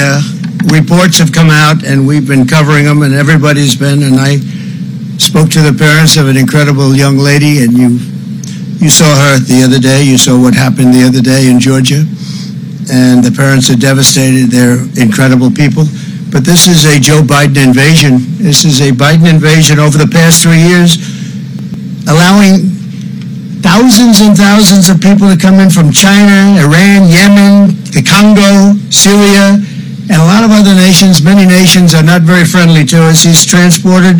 uh, reports have come out, and we've been covering them, and everybody's been. And I spoke to the parents of an incredible young lady, and you you saw her the other day. You saw what happened the other day in Georgia, and the parents are devastated. They're incredible people. But this is a Joe Biden invasion. This is a Biden invasion over the past three years, allowing thousands and thousands of people to come in from China, Iran, Yemen, the Congo, Syria, and a lot of other nations. Many nations are not very friendly to us. He's transported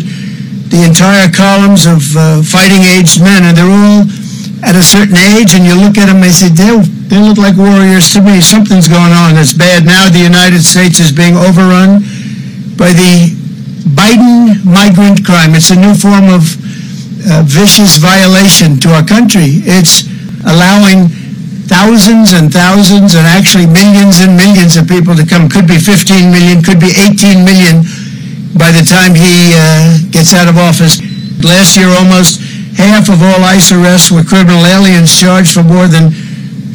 the entire columns of uh, fighting aged men, and they're all at a certain age, and you look at them, they say, they, they look like warriors to me. Something's going on. It's bad. Now the United States is being overrun by the Biden migrant crime. It's a new form of uh, vicious violation to our country. It's allowing thousands and thousands and actually millions and millions of people to come. Could be 15 million, could be 18 million by the time he uh, gets out of office. Last year, almost half of all ICE arrests were criminal aliens charged for more than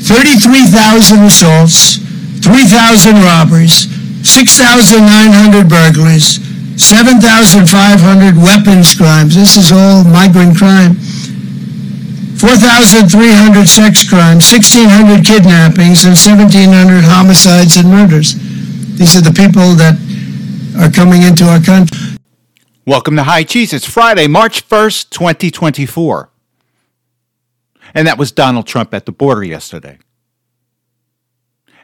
33,000 assaults, 3,000 robberies, 6,900 burglaries, 7,500 weapons crimes. This is all migrant crime. 4,300 sex crimes, 1,600 kidnappings, and 1,700 homicides and murders. These are the people that are coming into our country. Welcome to High Cheese. It's Friday, March 1st, 2024. And that was Donald Trump at the border yesterday,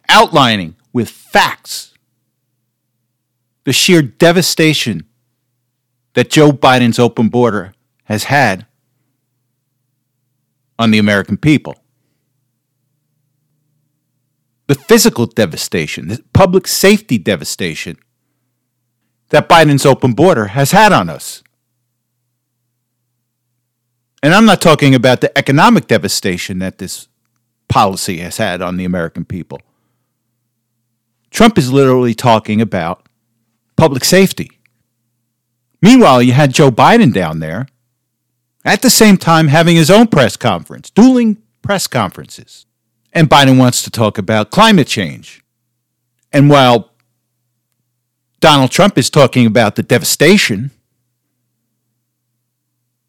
outlining with facts the sheer devastation that Joe Biden's open border has had on the American people. The physical devastation, the public safety devastation that Biden's open border has had on us. And I'm not talking about the economic devastation that this policy has had on the American people. Trump is literally talking about public safety. Meanwhile, you had Joe Biden down there at the same time having his own press conference, dueling press conferences. And Biden wants to talk about climate change. And while Donald Trump is talking about the devastation.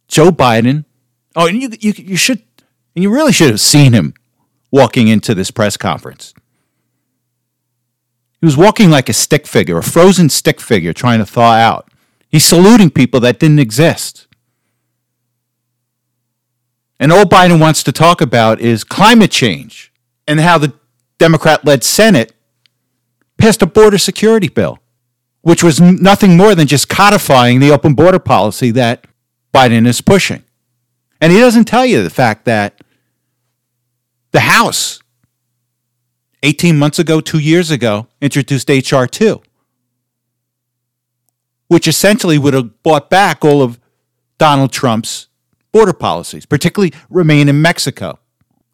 Joe Biden, oh, and you, you, you should, and you really should have seen him walking into this press conference. He was walking like a stick figure, a frozen stick figure trying to thaw out. He's saluting people that didn't exist. And all Biden wants to talk about is climate change and how the Democrat led Senate passed a border security bill which was nothing more than just codifying the open border policy that Biden is pushing. And he doesn't tell you the fact that the House, 18 months ago, two years ago, introduced H.R. 2, which essentially would have bought back all of Donald Trump's border policies, particularly remain in Mexico.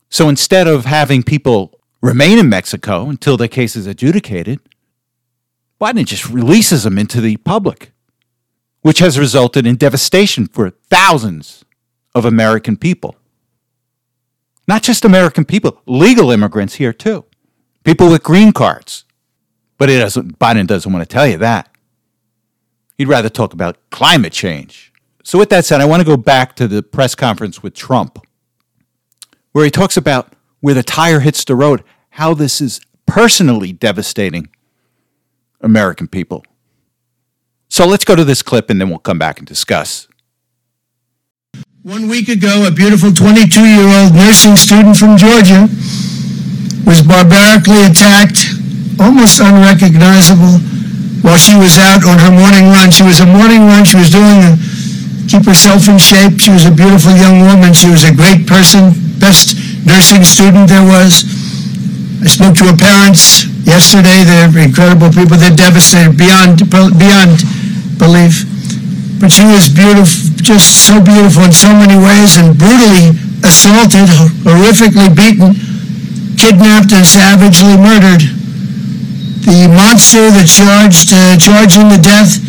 So instead of having people remain in Mexico until their case is adjudicated, Biden just releases them into the public, which has resulted in devastation for thousands of American people. Not just American people, legal immigrants here too, people with green cards. But doesn't, Biden doesn't want to tell you that. He'd rather talk about climate change. So, with that said, I want to go back to the press conference with Trump, where he talks about where the tire hits the road, how this is personally devastating American people. So let's go to this clip and then we'll come back and discuss. One week ago, a beautiful 22 year old nursing student from Georgia was barbarically attacked, almost unrecognizable, while she was out on her morning run. She was a morning run. She was doing a keep herself in shape. She was a beautiful young woman. She was a great person, best nursing student there was. I spoke to her parents yesterday. They're incredible people. They're devastated beyond beyond belief. But she was beautiful, just so beautiful in so many ways, and brutally assaulted, horrifically beaten, kidnapped, and savagely murdered. The monster that charged uh, charging the death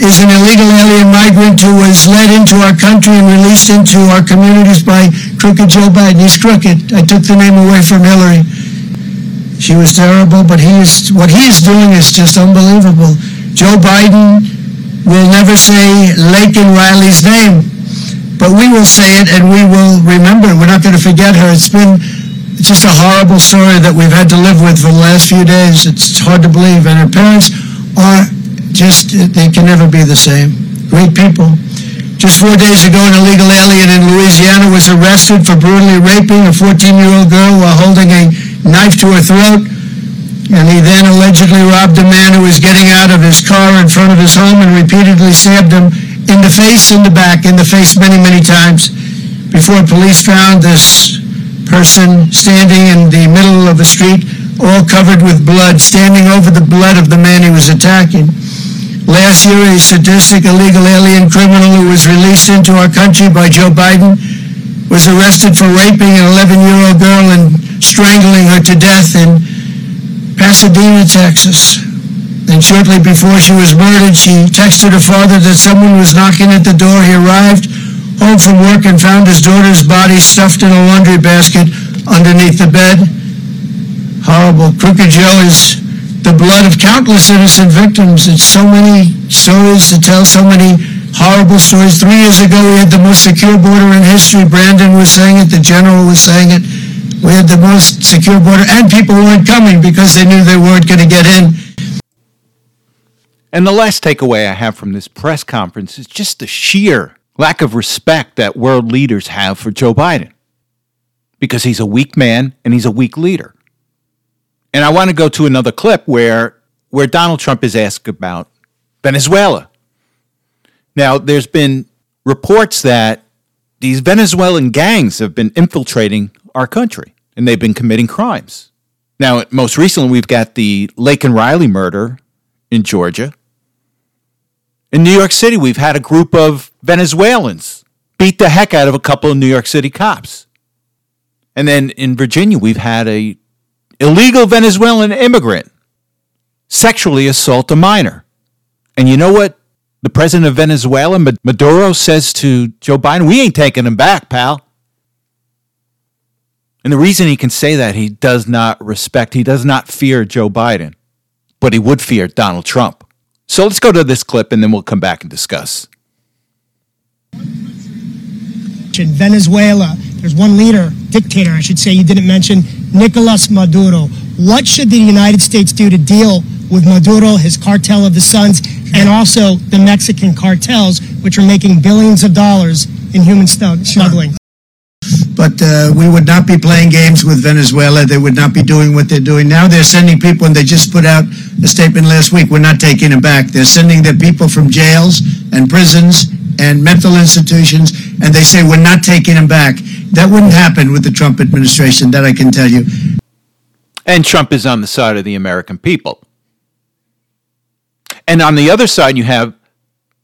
is an illegal alien migrant who was led into our country and released into our communities by crooked Joe Biden. He's crooked. I took the name away from Hillary. She was terrible, but he is, what he is doing is just unbelievable. Joe Biden will never say Laken Riley's name, but we will say it and we will remember. We're not going to forget her. It's been just a horrible story that we've had to live with for the last few days. It's hard to believe. And her parents are just, they can never be the same. Great people. Just four days ago, an illegal alien in Louisiana was arrested for brutally raping a 14-year-old girl while holding a knife to her throat. And he then allegedly robbed a man who was getting out of his car in front of his home and repeatedly stabbed him in the face, in the back, in the face many, many times before police found this person standing in the middle of a street, all covered with blood, standing over the blood of the man he was attacking. Last year, a sadistic illegal alien criminal who was released into our country by Joe Biden was arrested for raping an 11-year-old girl and strangling her to death in Pasadena, Texas. And shortly before she was murdered, she texted her father that someone was knocking at the door. He arrived home from work and found his daughter's body stuffed in a laundry basket underneath the bed. Horrible. Crooked Joe is the blood of countless innocent victims. It's so many stories to tell, so many horrible stories. Three years ago, we had the most secure border in history. Brandon was saying it. The general was saying it. We had the most secure border, and people weren't coming because they knew they weren't going to get in. And the last takeaway I have from this press conference is just the sheer lack of respect that world leaders have for Joe Biden because he's a weak man and he's a weak leader. And I want to go to another clip where where Donald Trump is asked about Venezuela. Now, there's been reports that these Venezuelan gangs have been infiltrating our country and they've been committing crimes. Now, most recently, we've got the Laken Riley murder in Georgia. In New York City, we've had a group of Venezuelans beat the heck out of a couple of New York City cops. And then in Virginia, we've had a illegal Venezuelan immigrant sexually assault a minor. And you know what the president of Venezuela, Maduro, says to Joe Biden? We ain't taking him back, pal. And the reason he can say that, he does not respect, he does not fear Joe Biden, but he would fear Donald Trump. So let's go to this clip and then we'll come back and discuss. In Venezuela, there's one leader, dictator, I should say, you didn't mention, Nicolas Maduro. What should the United States do to deal with Maduro, his cartel of the Suns, and also the Mexican cartels, which are making billions of dollars in human smuggling? But uh, we would not be playing games with Venezuela. They would not be doing what they're doing now. They're sending people, and they just put out a statement last week. We're not taking them back. They're sending their people from jails and prisons and mental institutions, and they say we're not taking them back. That wouldn't happen with the Trump administration, that I can tell you. And Trump is on the side of the American people. And on the other side, you have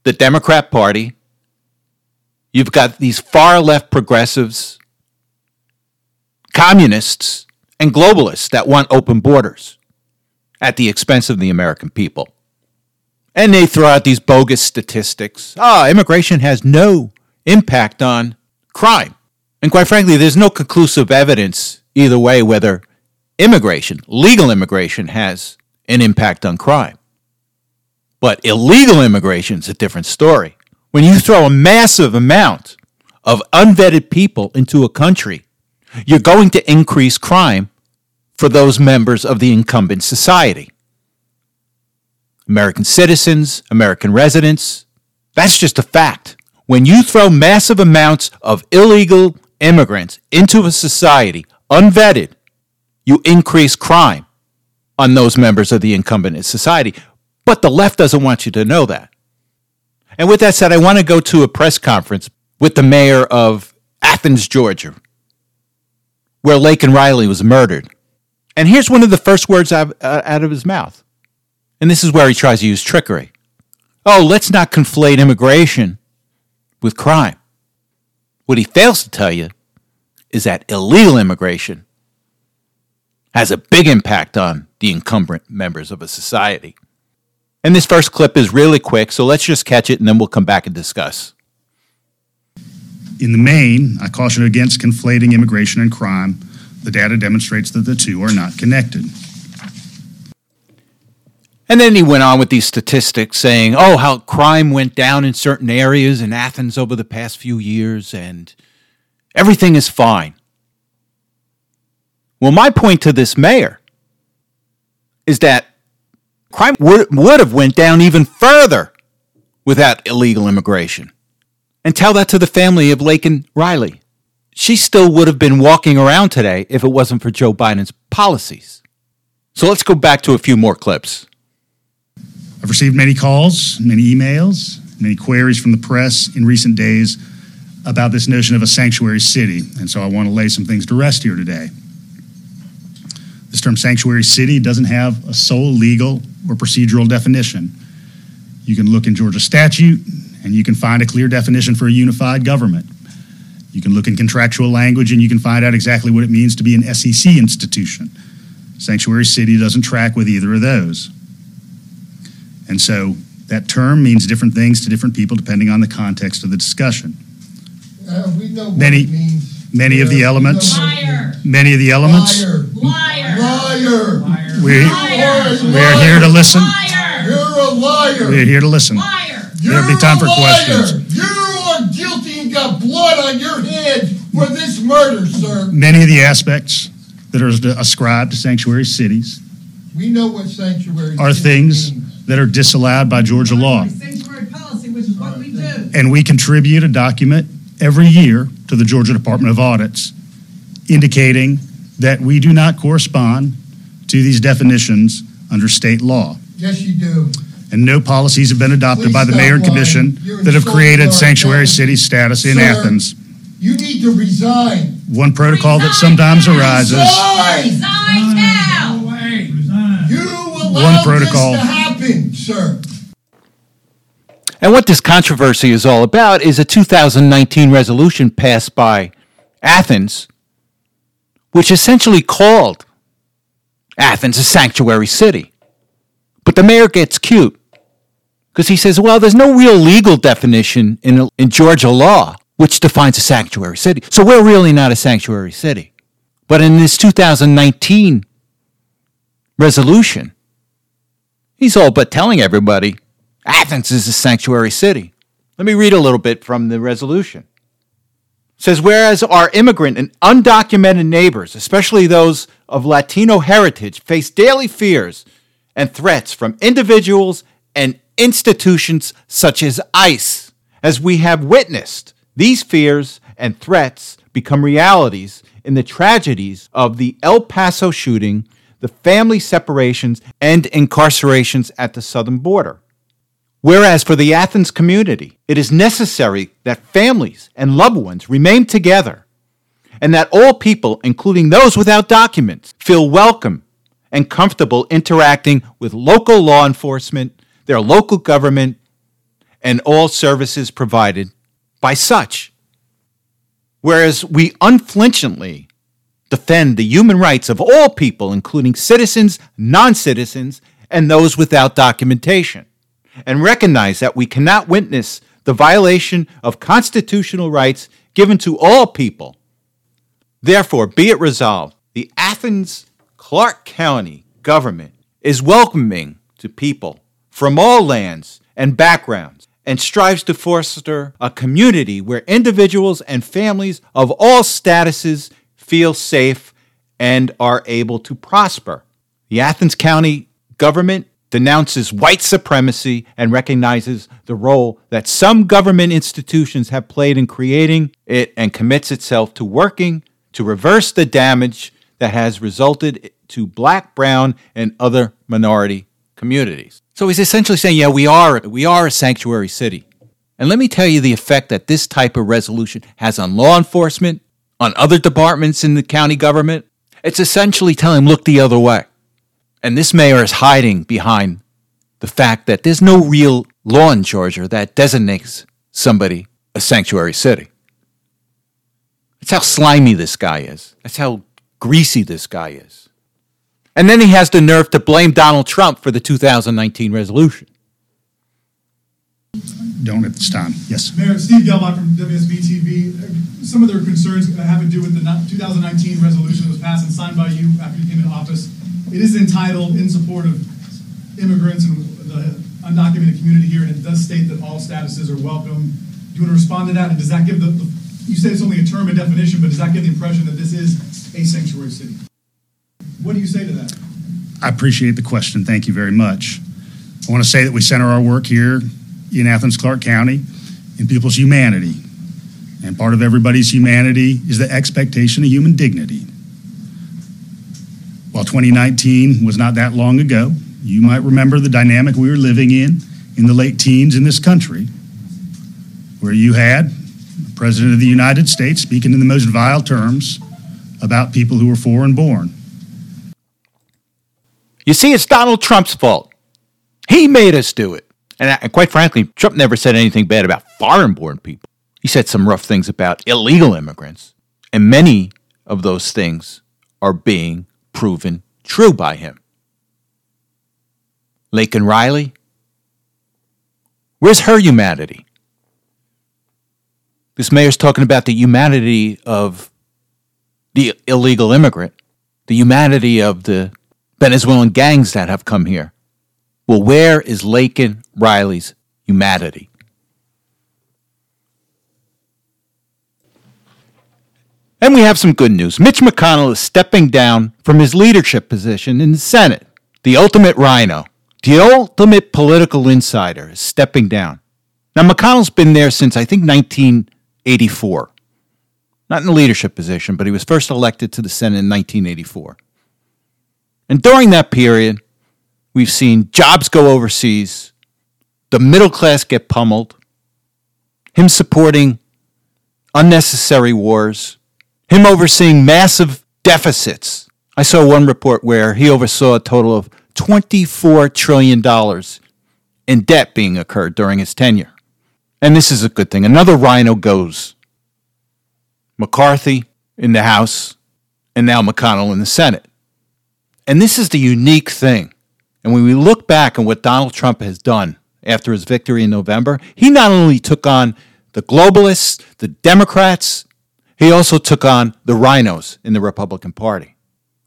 the Democrat Party. You've got these far left progressives, communists, and globalists that want open borders at the expense of the American people. And they throw out these bogus statistics. Ah, oh, immigration has no impact on crime. And quite frankly, there's no conclusive evidence either way whether immigration, legal immigration, has an impact on crime. But illegal immigration is a different story. When you throw a massive amount of unvetted people into a country, you're going to increase crime for those members of the incumbent society. American citizens, American residents. That's just a fact. When you throw massive amounts of illegal immigrants into a society unvetted, you increase crime on those members of the incumbent society. But the left doesn't want you to know that. And with that said, I want to go to a press conference with the mayor of Athens, Georgia, where Laken Riley was murdered. And here's one of the first words uh, out of his mouth. And this is where he tries to use trickery. Oh, let's not conflate immigration with crime. What he fails to tell you is that illegal immigration has a big impact on the incumbent members of a society. And this first clip is really quick, so let's just catch it and then we'll come back and discuss. In the main, I caution against conflating immigration and crime. The data demonstrates that the two are not connected. And then he went on with these statistics saying, oh, how crime went down in certain areas in Athens over the past few years and everything is fine. Well, my point to this mayor is that crime would, would have went down even further without illegal immigration. And tell that to the family of Laken Riley. She still would have been walking around today if it wasn't for Joe Biden's policies. So let's go back to a few more clips. I've received many calls, many emails, many queries from the press in recent days about this notion of a sanctuary city, and so I want to lay some things to rest here today. This term sanctuary city doesn't have a sole legal or procedural definition. You can look in Georgia statute and you can find a clear definition for a unified government. You can look in contractual language and you can find out exactly what it means to be an SEC institution. Sanctuary city doesn't track with either of those. And so that term means different things to different people depending on the context of the discussion. Uh, we know what Many- it means. Many of the Yeah, we elements, know- Liar. many of the elements, Liar. Liar. Liar. we, Liar. we are here to listen. Liar. You're a liar. We are here to listen. Liar. There'll be time for You're a liar. questions. You are guilty and got blood on your head for this murder, sir. Many of the aspects that are ascribed to sanctuary cities We know what sanctuary are city things means. That are disallowed by Georgia law. Sanctuary policy, which is what we do. And we contribute a document every year to the Georgia Department of Audits indicating that we do not correspond to these definitions under state law. Yes, you do. And no policies have been adopted Please by the stop mayor and lying. commission You're that have insulting created our sanctuary identity. city status in Sir. Athens. You need to resign. One protocol that sometimes now. arises. Resign. Resign now. You One allowed this protocol. to sir. And what this controversy is all about is a 2019 resolution passed by Athens, which essentially called Athens a sanctuary city. But the mayor gets cute because he says, well, there's no real legal definition in, in Georgia law which defines a sanctuary city. So we're really not a sanctuary city. But in this 2019 resolution, he's all but telling everybody Athens is a sanctuary city. Let me read a little bit from the resolution. It says, whereas our immigrant and undocumented neighbors, especially those of Latino heritage, face daily fears and threats from individuals and institutions such as ICE, as we have witnessed these fears and threats become realities in the tragedies of the El Paso shooting, the family separations, and incarcerations at the southern border. Whereas for the Athens community, it is necessary that families and loved ones remain together and that all people, including those without documents, feel welcome and comfortable interacting with local law enforcement, their local government, and all services provided by such. Whereas we unflinchingly defend the human rights of all people, including citizens, non citizens, and those without documentation, and recognize that we cannot witness the violation of constitutional rights given to all people. Therefore, be it resolved the Athens Clarke County government is welcoming to people from all lands and backgrounds and strives to foster a community where individuals and families of all statuses feel safe and are able to prosper. The Athens County government denounces white supremacy and recognizes the role that some government institutions have played in creating it and commits itself to working to reverse the damage that has resulted to black, brown, and other minority communities. So he's essentially saying, yeah, we are we are a sanctuary city. And let me tell you the effect that this type of resolution has on law enforcement, on other departments in the county government. It's essentially telling them, look the other way. And this mayor is hiding behind the fact that there's no real law in Georgia that designates somebody a sanctuary city. That's how slimy this guy is. That's how greasy this guy is. And then he has the nerve to blame Donald Trump for the 2019 resolution. Don't at this time. Yes. Mayor, Steve Gehlbach from WSB TV. Some of their concerns have to do with the 2019 resolution that was passed and signed by you after you came into office. It is entitled in support of immigrants and the undocumented community here, and it does state that all statuses are welcome. Do you want to respond to that? And does that give the, the you say it's only a term and definition, but does that give the impression that this is a sanctuary city? What do you say to that? I appreciate the question. Thank you very much. I want to say that we center our work here in Athens Clarke County, in people's humanity. And part of everybody's humanity is the expectation of human dignity. While 2019 was not that long ago, you might remember the dynamic we were living in in the late teens in this country, where you had the President of the United States speaking in the most vile terms about people who were foreign born. You see, it's Donald Trump's fault. He made us do it. And, and quite frankly, Trump never said anything bad about foreign born people. He said some rough things about illegal immigrants. And many of those things are being proven true by him. Laken Riley, where's her humanity? This mayor's talking about the humanity of the illegal immigrant, the humanity of the Venezuelan gangs that have come here. Well, where is Laken Riley's humanity? And we have some good news. Mitch McConnell is stepping down from his leadership position in the Senate. The ultimate RINO, the ultimate political insider, is stepping down. Now, McConnell's been there since I think 1984. Not in a leadership position, but he was first elected to the Senate in 1984. And during that period, we've seen jobs go overseas, the middle class get pummeled, him supporting unnecessary wars, him overseeing massive deficits. I saw one report where he oversaw a total of $24 trillion in debt being incurred during his tenure. And this is a good thing. Another RINO goes. McCarthy in the House, and now McConnell in the Senate. And this is the unique thing. And when we look back on what Donald Trump has done after his victory in November, he not only took on the globalists, the Democrats, he also took on the RINOs in the Republican Party.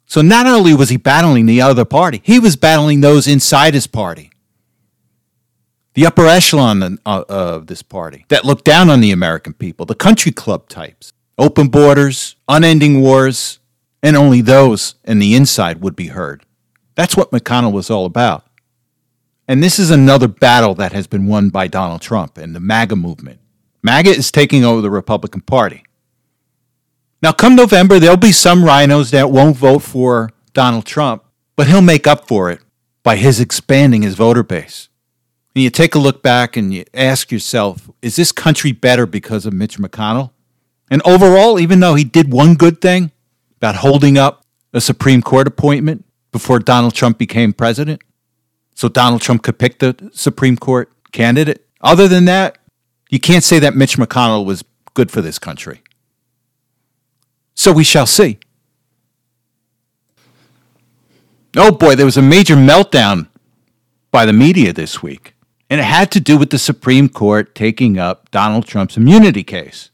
So not only was he battling the other party, he was battling those inside his party. The upper echelon of this party that looked down on the American people, the country club types, open borders, unending wars, and only those in the inside would be heard. That's what McConnell was all about. And this is another battle that has been won by Donald Trump and the MAGA movement. MAGA is taking over the Republican Party. Now, come November, there'll be some RINOs that won't vote for Donald Trump, but he'll make up for it by his expanding his voter base. And you take a look back and you ask yourself, is this country better because of Mitch McConnell? And overall, even though he did one good thing about holding up a Supreme Court appointment before Donald Trump became president, so Donald Trump could pick the Supreme Court candidate, other than that, you can't say that Mitch McConnell was good for this country. So we shall see. Oh boy, there was a major meltdown by the media this week, and it had to do with the Supreme Court taking up Donald Trump's immunity case.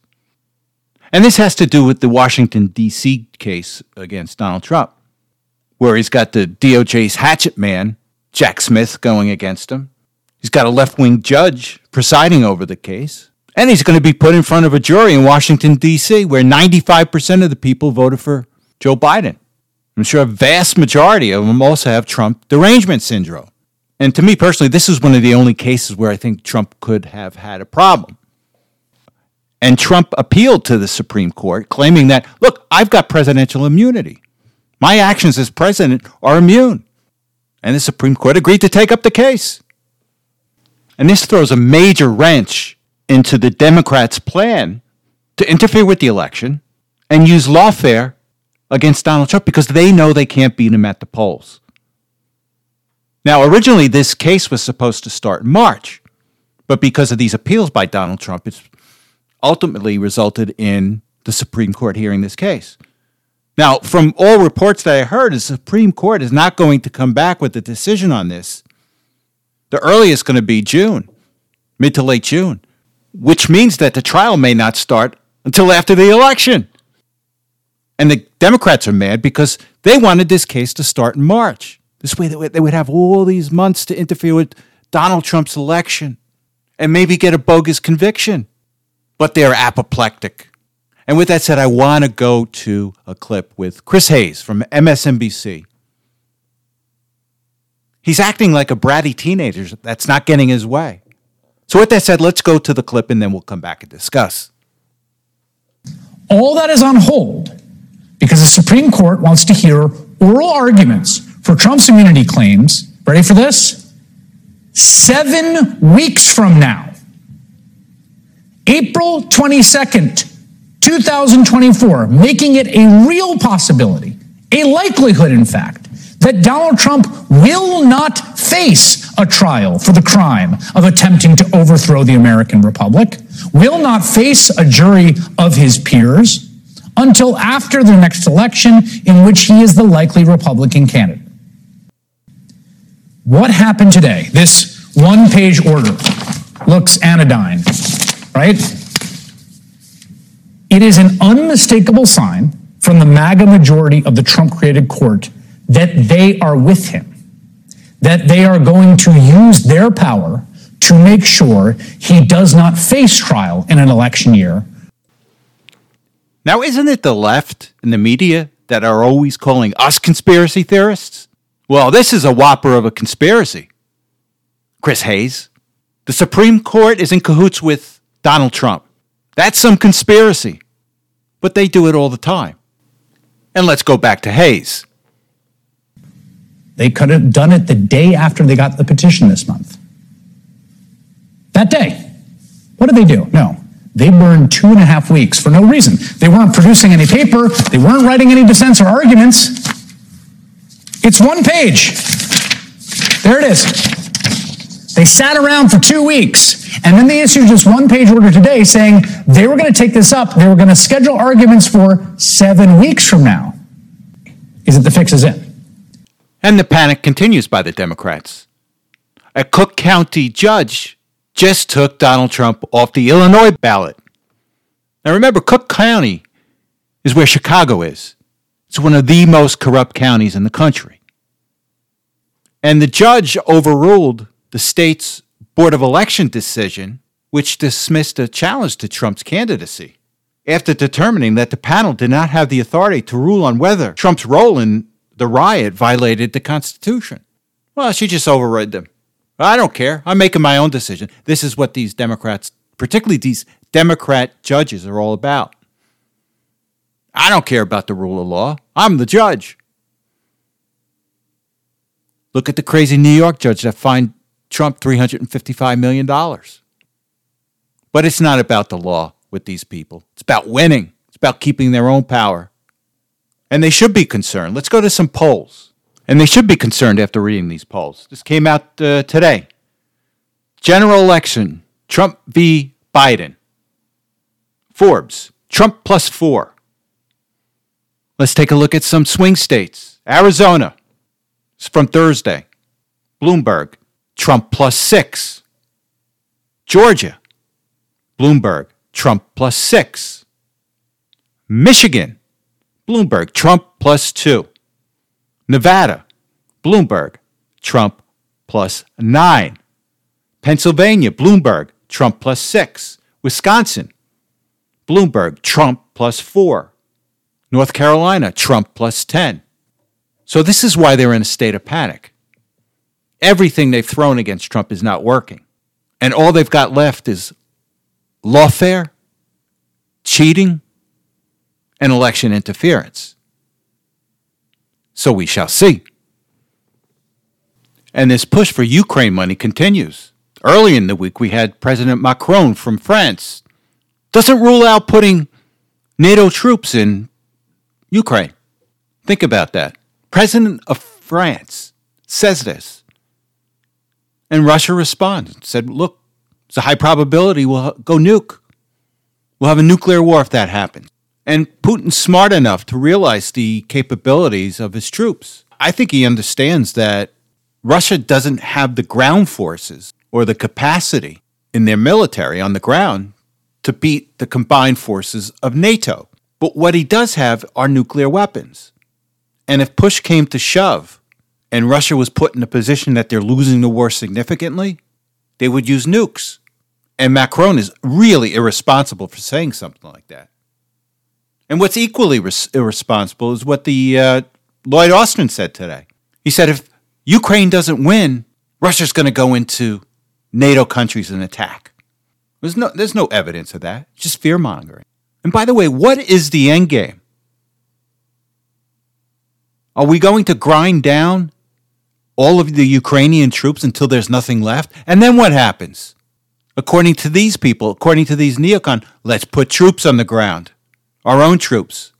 And this has to do with the Washington, D.C. case against Donald Trump, where he's got the DOJ's hatchet man, Jack Smith, going against him. He's got a left wing judge presiding over the case. And he's going to be put in front of a jury in Washington, D.C., where 95% of the people voted for Joe Biden. I'm sure a vast majority of them also have Trump derangement syndrome. And to me personally, this is one of the only cases where I think Trump could have had a problem. And Trump appealed to the Supreme Court, claiming that, look, I've got presidential immunity. My actions as president are immune. And the Supreme Court agreed to take up the case. And this throws a major wrench into the Democrats' plan to interfere with the election and use lawfare against Donald Trump because they know they can't beat him at the polls. Now, originally, this case was supposed to start in March, but because of these appeals by Donald Trump, it's ultimately resulted in the Supreme Court hearing this case. Now, from all reports that I heard, the Supreme Court is not going to come back with a decision on this. The earliest going to be June, mid to late June which means that the trial may not start until after the election. And the Democrats are mad because they wanted this case to start in March. This way, they would, have all these months to interfere with Donald Trump's election and maybe get a bogus conviction. But they're apoplectic. And with that said, I want to go to a clip with Chris Hayes from MSNBC. He's acting like a bratty teenager that's not getting his way. So, with that said, let's go to the clip and then we'll come back and discuss. All that is on hold because the Supreme Court wants to hear oral arguments for Trump's immunity claims. Ready for this? Seven weeks from now, April 22nd, 2024, making it a real possibility, a likelihood, in fact, that Donald Trump will not face a trial for the crime of attempting to overthrow the American Republic, will not face a jury of his peers until after the next election, in which he is the likely Republican candidate. What happened today? This one page order looks anodyne, right? It is an unmistakable sign from the MAGA majority of the Trump created court that they are with him, that they are going to use their power to make sure he does not face trial in an election year. Now, isn't it the left and the media that are always calling us conspiracy theorists? Well, this is a whopper of a conspiracy. Chris Hayes. The Supreme Court is in cahoots with Donald Trump. That's some conspiracy. But they do it all the time. And let's go back to Hayes. They could have done it the day after they got the petition this month. That day. What did they do? No. They burned two and a half weeks for no reason. They weren't producing any paper, they weren't writing any dissents or arguments. It's one page. There it is. They sat around for two weeks and then they issued just one page order today saying they were going to take this up. They were going to schedule arguments for seven weeks from now. Is it the fix is in? And the panic continues by the Democrats. A Cook County judge just took Donald Trump off the Illinois ballot. Now remember, Cook County is where Chicago is. It's one of the most corrupt counties in the country. And the judge overruled the state's Board of Election decision, which dismissed a challenge to Trump's candidacy after determining that the panel did not have the authority to rule on whether Trump's role in the riot violated the Constitution. Well, she just overrode them. I don't care. I'm making my own decision. This is what these Democrats, particularly these Democrat judges, are all about. I don't care about the rule of law. I'm the judge. Look at the crazy New York judge that fined Trump $355 million. But it's not about the law with these people, it's about winning, it's about keeping their own power. And they should be concerned. Let's go to some polls. And they should be concerned after reading these polls. This came out uh, today. General election Trump v. Biden. Forbes, Trump plus four. Let's take a look at some swing states. Arizona, it's from Thursday. Bloomberg, Trump plus six. Georgia, Bloomberg, Trump plus six. Michigan, Bloomberg, Trump plus two. Nevada, Bloomberg, Trump plus nine. Pennsylvania, Bloomberg, Trump plus six. Wisconsin, Bloomberg, Trump plus four. North Carolina, Trump plus 10. So this is why they're in a state of panic. Everything they've thrown against Trump is not working. And all they've got left is lawfare, cheating, and election interference. So we shall see. And this push for Ukraine money continues. Early in the week, we had President Macron from France. Doesn't rule out putting NATO troops in Ukraine. Think about that. President of France says this. And Russia responds and said, look, it's a high probability we'll go nuke. We'll have a nuclear war if that happens. And Putin's smart enough to realize the capabilities of his troops. I think he understands that Russia doesn't have the ground forces or the capacity in their military on the ground to beat the combined forces of NATO. But what he does have are nuclear weapons. And if push came to shove and Russia was put in a position that they're losing the war significantly, they would use nukes. And Macron is really irresponsible for saying something like that. And what's equally res- irresponsible is what the uh, Lloyd Austin said today. He said if Ukraine doesn't win, Russia's going to go into NATO countries and attack. There's no, there's no evidence of that. It's just fear mongering. And by the way, what is the end game? Are we going to grind down all of the Ukrainian troops until there's nothing left? And then what happens? According to these people, according to these neocon, let's put troops on the ground, our own troops.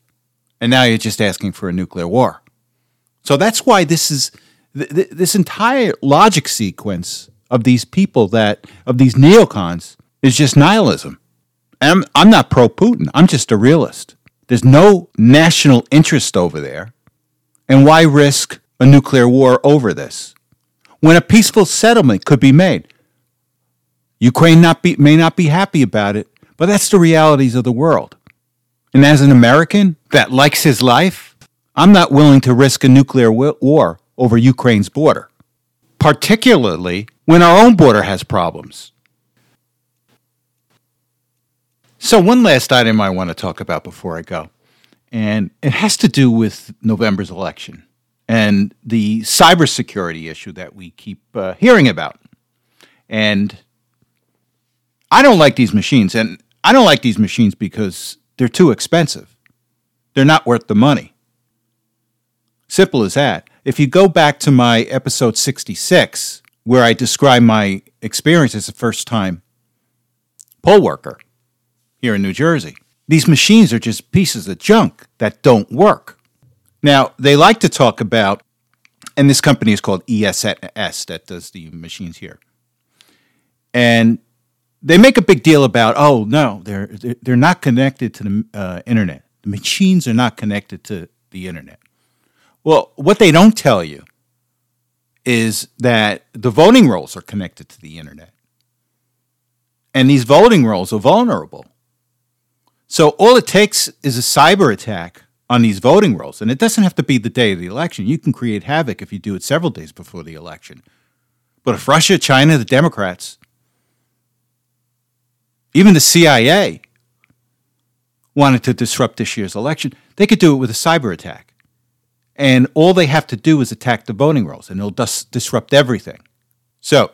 And now you're just asking for a nuclear war. So that's why this is th- th- this entire logic sequence of these people that of these neocons is just nihilism. I'm, I'm not pro Putin. I'm just a realist. There's no national interest over there. And why risk a nuclear war over this? When a peaceful settlement could be made. Ukraine not be, may not be happy about it, but that's the realities of the world. And as an American that likes his life, I'm not willing to risk a nuclear war over Ukraine's border, particularly when our own border has problems. So, one last item I want to talk about before I go, and it has to do with November's election and the cybersecurity issue that we keep uh, hearing about. And I don't like these machines, and I don't like these machines because they're too expensive. They're not worth the money. Simple as that. If you go back to my episode 66, where I describe my experience as a first time poll worker here in New Jersey, these machines are just pieces of junk that don't work. Now, they like to talk about, and this company is called ESS that does the machines here. And they make a big deal about, oh, no, they're, they're not connected to the uh, internet. The machines are not connected to the internet. Well, what they don't tell you is that the voting rolls are connected to the internet. And these voting rolls are vulnerable. So all it takes is a cyber attack on these voting rolls. And it doesn't have to be the day of the election. You can create havoc if you do it several days before the election. But if Russia, China, the Democrats, even the CIA wanted to disrupt this year's election, they could do it with a cyber attack. And all they have to do is attack the voting rolls, and it'll dis- disrupt everything. So,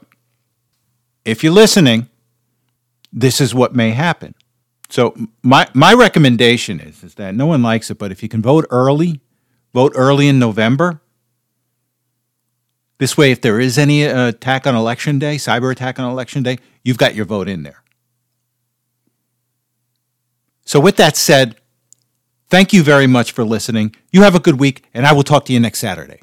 if you're listening, this is what may happen. So, my, my recommendation is, is that no one likes it, but if you can vote early, vote early in November. This way, if there is any uh, attack on election day, cyber attack on election day, you've got your vote in there. So, with that said, thank you very much for listening. You have a good week, and I will talk to you next Saturday.